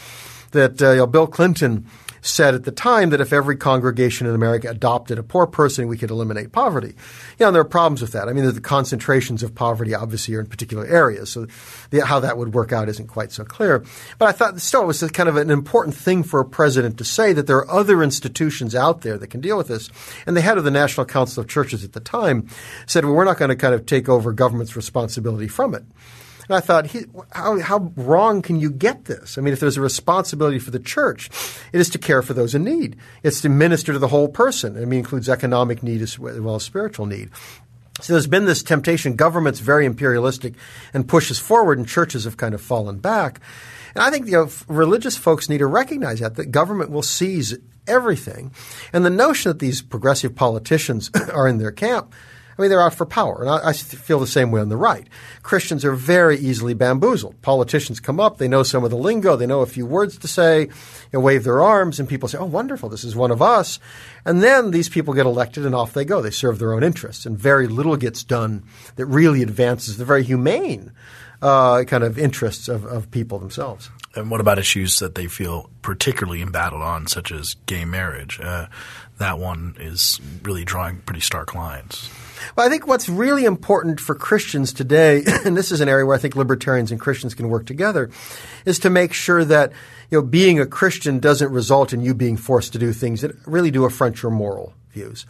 That uh, you know, Bill Clinton said at the time that if every congregation in America adopted a poor person, we could eliminate poverty. You know, and there are problems with that. I mean, the concentrations of poverty obviously are in particular areas, so the, how that would work out isn't quite so clear. But I thought still it was kind of an important thing for a president to say that there are other institutions out there that can deal with this. And the head of the National Council of Churches at the time said, well, we're not going to kind of take over government's responsibility from it. And I thought, how, how wrong can you get this? I mean, if there's a responsibility for the church, it is to care for those in need. It's to minister to the whole person. I mean, it includes economic need as well as spiritual need. So there's been this temptation. Government's very imperialistic and pushes forward, and churches have kind of fallen back. And I think you know, religious folks need to recognize that that government will seize everything, and the notion that these progressive politicians *coughs* are in their camp I mean, they're out for power. And I, I, feel the same way on the right. Christians are very easily bamboozled. Politicians come up, they know some of the lingo, they know a few words to say, know, wave their arms, and people say, oh, wonderful, this is one of us. And then these people get elected and off they go. They serve their own interests, and very little gets done that really advances the very humane uh, kind of interests of, of people themselves. And what about issues that they feel particularly embattled on, such as gay marriage? Uh, that one is really drawing pretty stark lines. Well, I think what's really important for Christians today, *laughs* and this is an area where I think libertarians and Christians can work together, is to make sure that you know being a Christian doesn't result in you being forced to do things that really do affront your moral views.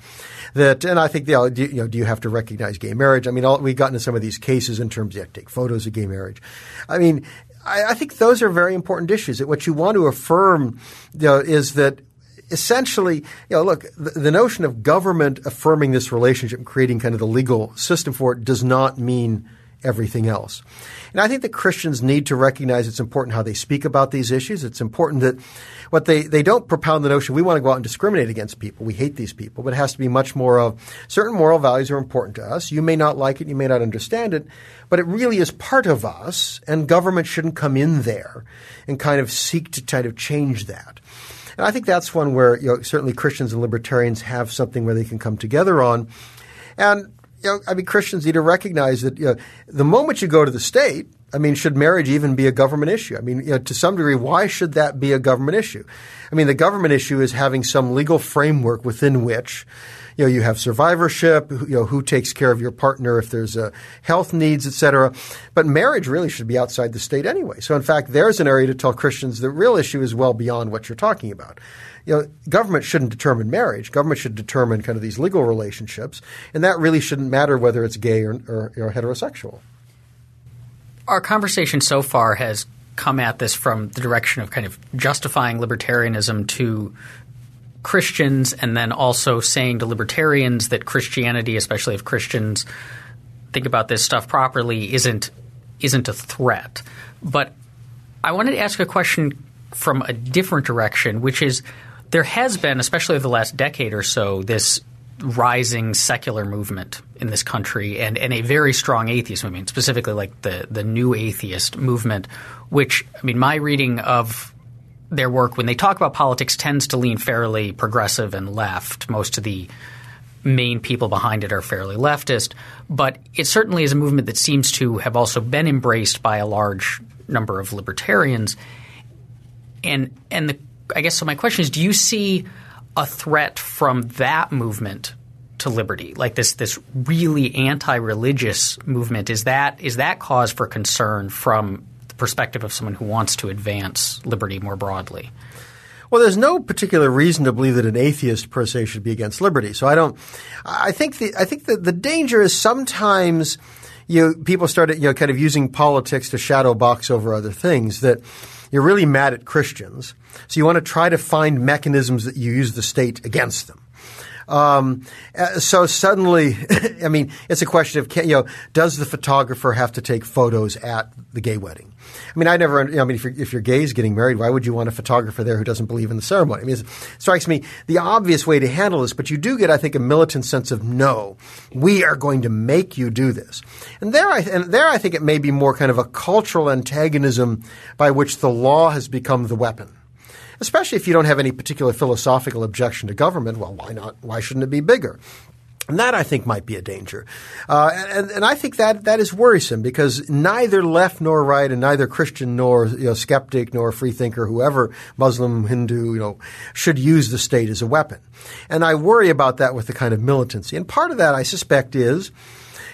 That, and I think, you know, do, you have to recognize gay marriage? I mean, all, we got into some of these cases in terms of to take photos of gay marriage. I mean, I, I think those are very important issues. That what you want to affirm you know, is that essentially, you know, look, the, the, notion of government affirming this relationship and creating kind of the legal system for it does not mean everything else. And I think that Christians need to recognize it's important how they speak about these issues. It's important that what they, they don't propound the notion we want to go out and discriminate against people. We hate these people, but it has to be much more of certain moral values are important to us. You may not like it, you may not understand it, but it really is part of us, and government shouldn't come in there and kind of seek to kind of change that. And I think that's one where you know, certainly Christians and libertarians have something where they can come together on. And you know, I mean, Christians need to recognize that you know, the moment you go to the state, I mean, should marriage even be a government issue? I mean, you know, to some degree, why should that be a government issue? I mean, the government issue is having some legal framework within which you know, you have survivorship, you know, who takes care of your partner if there's a health needs, et cetera. But marriage really should be outside the state anyway. So in fact, there's an area to tell Christians the real issue is well beyond what you're talking about. You know, government shouldn't determine marriage. Government should determine kind of these legal relationships, and that really shouldn't matter whether it's gay or, or, or heterosexual. Our conversation so far has come at this from the direction of kind of justifying libertarianism to Christians and then also saying to libertarians that Christianity, especially if Christians think about this stuff properly, isn't isn't a threat. But I wanted to ask a question from a different direction, which is there has been, especially over the last decade or so, this rising secular movement in this country and, and a very strong atheist movement, specifically like the, the new atheist movement, which, I mean, my reading of their work when they talk about politics tends to lean fairly progressive and left. Most of the main people behind it are fairly leftist, but it certainly is a movement that seems to have also been embraced by a large number of libertarians. And and the, I guess so. My question is: Do you see a threat from that movement to liberty, like this this really anti-religious movement? Is that is that cause for concern from perspective of someone who wants to advance liberty more broadly? Well, there's no particular reason to believe that an atheist per se should be against liberty. So I don't. I think the I think that the danger is sometimes you people start you know kind of using politics to shadow box over other things that you're really mad at Christians. So you want to try to find mechanisms that you use the state against them. Um, uh, so suddenly, *laughs* I mean, it's a question of, you know, does the photographer have to take photos at the gay wedding? I mean, I never, I mean, if you're, if your gay is getting married, why would you want a photographer there who doesn't believe in the ceremony? I mean, it strikes me the obvious way to handle this, but you do get, I think, a militant sense of no, we are going to make you do this. And there, I, and there, I think it may be more kind of a cultural antagonism by which the law has become the weapon especially if you don't have any particular philosophical objection to government. Well, why not? Why shouldn't it be bigger? And that I think might be a danger, uh, and, and I think that that is worrisome because neither left nor right, and neither Christian nor you know, skeptic nor freethinker, whoever Muslim, Hindu, you know, should use the state as a weapon. And I worry about that with the kind of militancy. And part of that, I suspect, is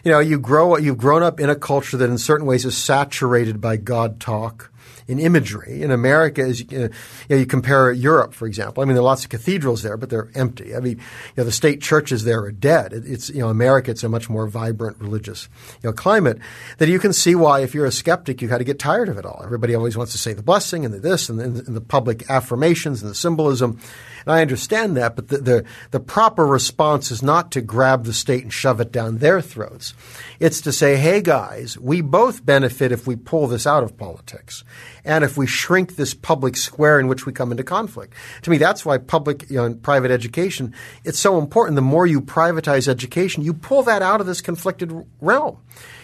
you know you grow you've grown up in a culture that in certain ways is saturated by God talk in imagery. In America, as you, uh, you, know, you compare Europe, for example, I mean, there are lots of cathedrals there, but they're empty. I mean, you know, the state churches there are dead. It, it's, you know, America, it's a much more vibrant religious, you know, climate that you can see why if you're a skeptic, you got to get tired of it all. Everybody always wants to say the blessing and the this and the, and the public affirmations and the symbolism. And I understand that, but the, the, the proper response is not to grab the state and shove it down their throats. It's to say, hey guys, we both benefit if we pull this out of politics and if we shrink this public square in which we come into conflict. To me, that's why public you know, and private education, it's so important. The more you privatize education, you pull that out of this conflicted realm.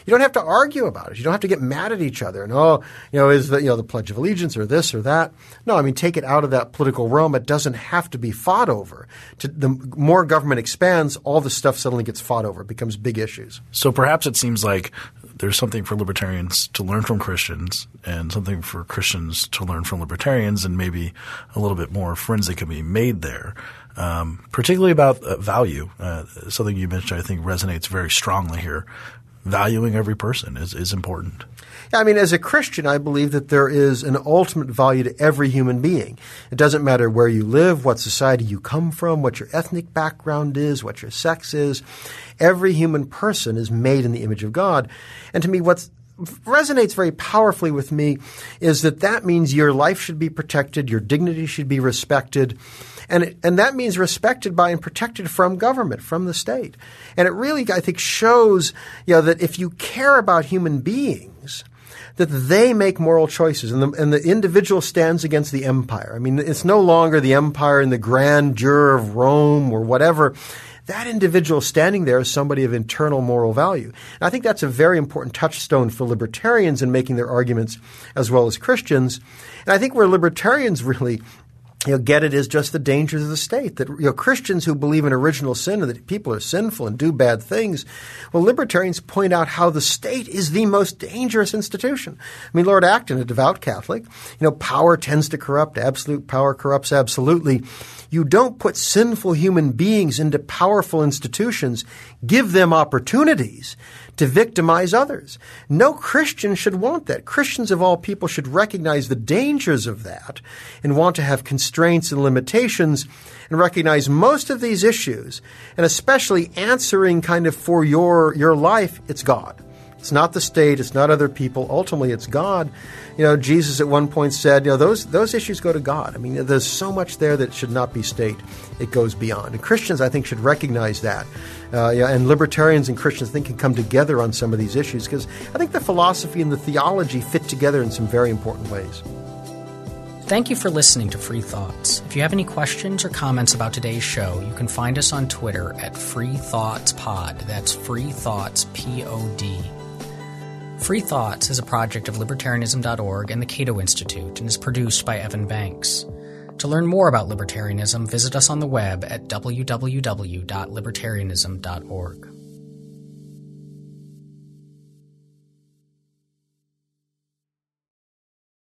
You don't have to argue about it. You don't have to get mad at each other and oh, you know, is the you know the Pledge of Allegiance or this or that. No, I mean take it out of that political realm. It doesn't have to be fought over. To, the more government expands, all the stuff suddenly gets fought over. It becomes big issues. So perhaps it seems like there's something for libertarians to learn from Christians and something for Christians to learn from libertarians, and maybe a little bit more friends that can be made there. Um, particularly about uh, value, uh, something you mentioned I think resonates very strongly here valuing every person is, is important. Yeah, I mean, as a Christian, I believe that there is an ultimate value to every human being. It doesn't matter where you live, what society you come from, what your ethnic background is, what your sex is. Every human person is made in the image of God. And to me, what resonates very powerfully with me is that that means your life should be protected, your dignity should be respected, and, it, and that means respected by and protected from government, from the state. And it really, I think, shows you know, that if you care about human beings, that they make moral choices and the, and the individual stands against the empire. I mean, it's no longer the empire and the grandeur of Rome or whatever that individual standing there is somebody of internal moral value. And I think that's a very important touchstone for libertarians in making their arguments as well as Christians. And I think where libertarians really you know, get it is just the dangers of the state. That you know, Christians who believe in original sin and that people are sinful and do bad things, well, libertarians point out how the state is the most dangerous institution. I mean, Lord Acton, a devout Catholic, you know, power tends to corrupt. Absolute power corrupts absolutely. You don't put sinful human beings into powerful institutions. Give them opportunities to victimize others. No Christian should want that. Christians of all people should recognize the dangers of that and want to have constraints and limitations and recognize most of these issues, and especially answering kind of for your, your life, it's God. It's not the state. It's not other people. Ultimately, it's God. You know, Jesus at one point said, you know, those those issues go to God. I mean, there's so much there that should not be state. It goes beyond. And Christians, I think, should recognize that. Uh, yeah, and libertarians and Christians, I think, can come together on some of these issues because I think the philosophy and the theology fit together in some very important ways. Thank you for listening to Free Thoughts. If you have any questions or comments about today's show, you can find us on Twitter at Free Thoughts Pod. That's Free Thoughts P O D. Free Thoughts is a project of libertarianism.org and the Cato Institute and is produced by Evan Banks. To learn more about libertarianism, visit us on the web at www.libertarianism.org.